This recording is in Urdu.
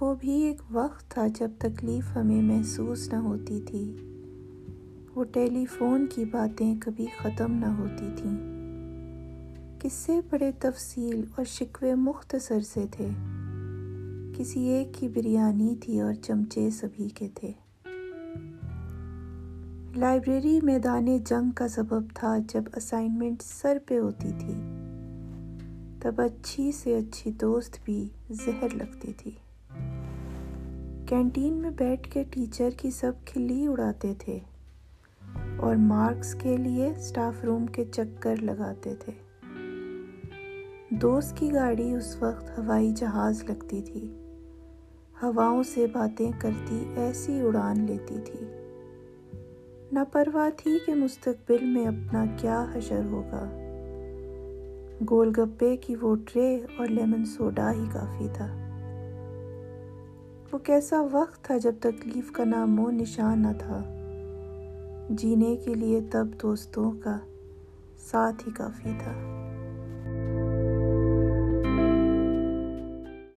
وہ بھی ایک وقت تھا جب تکلیف ہمیں محسوس نہ ہوتی تھی۔ وہ ٹیلی فون کی باتیں کبھی ختم نہ ہوتی تھیں۔ کس سے بڑے تفصیل اور شکوے مختصر سے تھے۔ کسی ایک کی بریانی تھی اور چمچے سبھی کے تھے۔ لائبریری میدان جنگ کا سبب تھا جب اسائنمنٹ سر پہ ہوتی تھی۔ تب اچھی سے اچھی دوست بھی زہر لگتی تھی۔ کینٹین میں بیٹھ کے ٹیچر کی سب کھلی اڑاتے تھے اور مارکس کے لیے سٹاف روم کے چکر لگاتے تھے۔ دوست کی گاڑی اس وقت ہوائی جہاز لگتی تھی۔ ہواؤں سے باتیں کرتی ایسی اڑان لیتی تھی۔ نہ پرواہ تھی کہ مستقبل میں اپنا کیا حشر ہوگا۔ گول گپے کی وہ ٹرے اور لیمن سوڈا ہی کافی تھا۔ وہ کیسا وقت تھا جب تکلیف کا نام و نشان نہ تھا۔ جینے کے لیے تب دوستوں کا ساتھ ہی کافی تھا۔